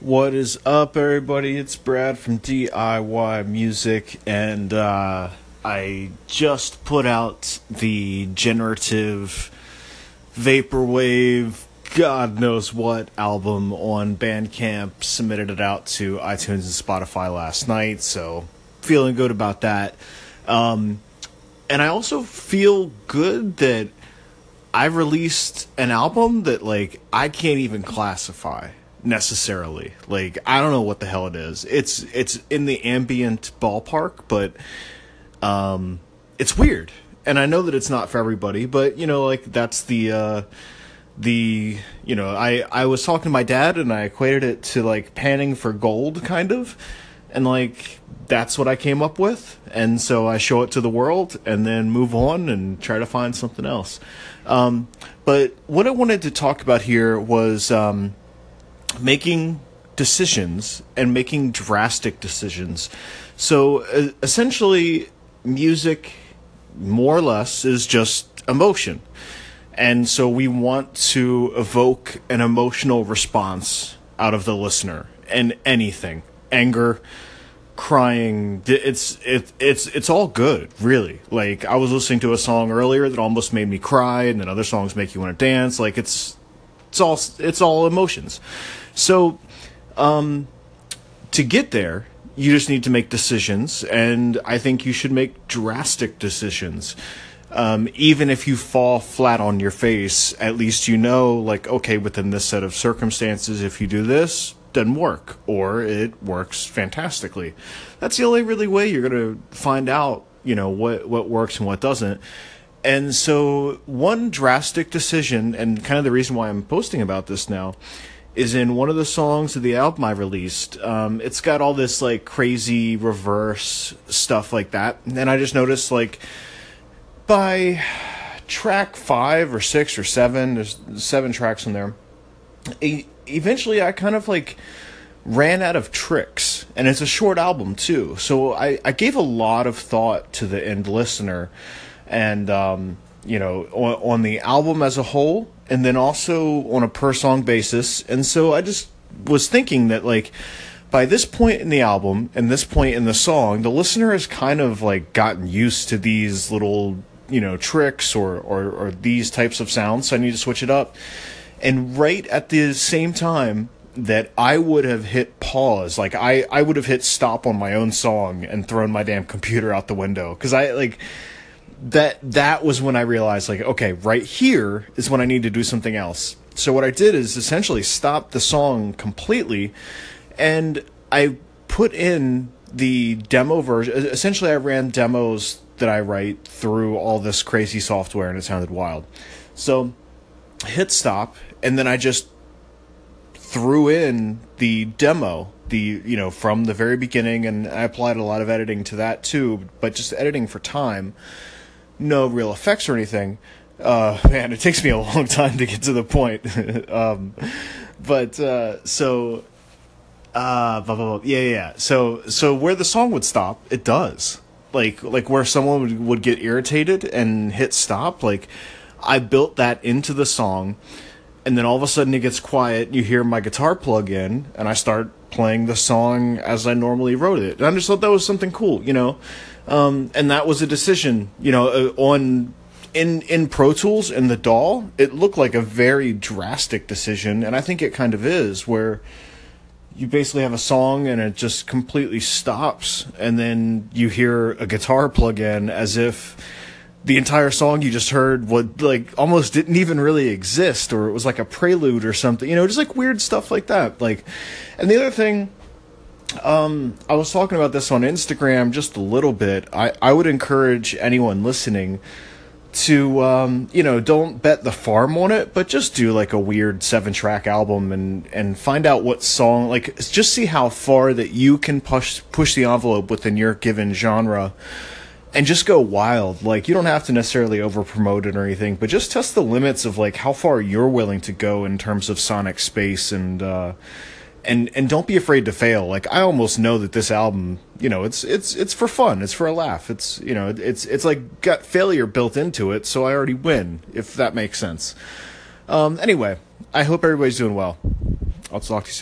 What is up, everybody? It's Brad from DIY Music, and uh, I just put out the generative vaporwave, God knows what album on Bandcamp. Submitted it out to iTunes and Spotify last night, so feeling good about that. Um, and I also feel good that I released an album that like I can't even classify necessarily. Like I don't know what the hell it is. It's it's in the ambient ballpark, but um it's weird. And I know that it's not for everybody, but you know like that's the uh the you know, I I was talking to my dad and I equated it to like panning for gold kind of. And like that's what I came up with. And so I show it to the world and then move on and try to find something else. Um, but what I wanted to talk about here was um, making decisions and making drastic decisions. So uh, essentially, music, more or less, is just emotion. And so we want to evoke an emotional response out of the listener and anything anger, crying it's it, it's it's all good really like i was listening to a song earlier that almost made me cry and then other songs make you want to dance like it's it's all it's all emotions so um to get there you just need to make decisions and i think you should make drastic decisions um, even if you fall flat on your face at least you know like okay within this set of circumstances if you do this doesn't work or it works fantastically. That's the only really way you're going to find out, you know, what what works and what doesn't. And so one drastic decision and kind of the reason why I'm posting about this now is in one of the songs of the album I released. Um, it's got all this like crazy reverse stuff like that. And I just noticed like by track 5 or 6 or 7, there's seven tracks in there eventually I kind of like ran out of tricks and it's a short album too so i, I gave a lot of thought to the end listener and um, you know on, on, the album as a whole and then also on a per song basis and so i just was thinking that like by this point in the album and this point in the song the listener has kind of like gotten used to these little you know tricks or or, or these types of sounds so i need to switch it up and right at the same time that I would have hit pause, like I, I would have hit stop on my own song and thrown my damn computer out the window. Cause I like that, that was when I realized like, okay, right here is when I need to do something else. So what I did is essentially stop the song completely and I put in the demo version. Essentially, I ran demos that I write through all this crazy software and it sounded wild. So hit stop and then I just threw in the demo the you know from the very beginning and I applied a lot of editing to that too but just editing for time no real effects or anything uh, man it takes me a long time to get to the point um, but uh, so uh, blah, blah, blah. yeah yeah so so where the song would stop it does like like where someone would, would get irritated and hit stop like I built that into the song and then all of a sudden it gets quiet. You hear my guitar plug in, and I start playing the song as I normally wrote it. And I just thought that was something cool, you know. Um, and that was a decision, you know, uh, on in in Pro Tools in the DAW. It looked like a very drastic decision, and I think it kind of is, where you basically have a song and it just completely stops, and then you hear a guitar plug in as if the entire song you just heard would like almost didn't even really exist or it was like a prelude or something you know just like weird stuff like that like and the other thing um i was talking about this on instagram just a little bit i i would encourage anyone listening to um you know don't bet the farm on it but just do like a weird seven track album and and find out what song like just see how far that you can push push the envelope within your given genre and just go wild. Like you don't have to necessarily over promote it or anything, but just test the limits of like how far you're willing to go in terms of sonic space and uh and and don't be afraid to fail. Like I almost know that this album, you know, it's it's it's for fun. It's for a laugh. It's you know, it's it's like got failure built into it, so I already win if that makes sense. Um anyway, I hope everybody's doing well. I'll talk to you soon.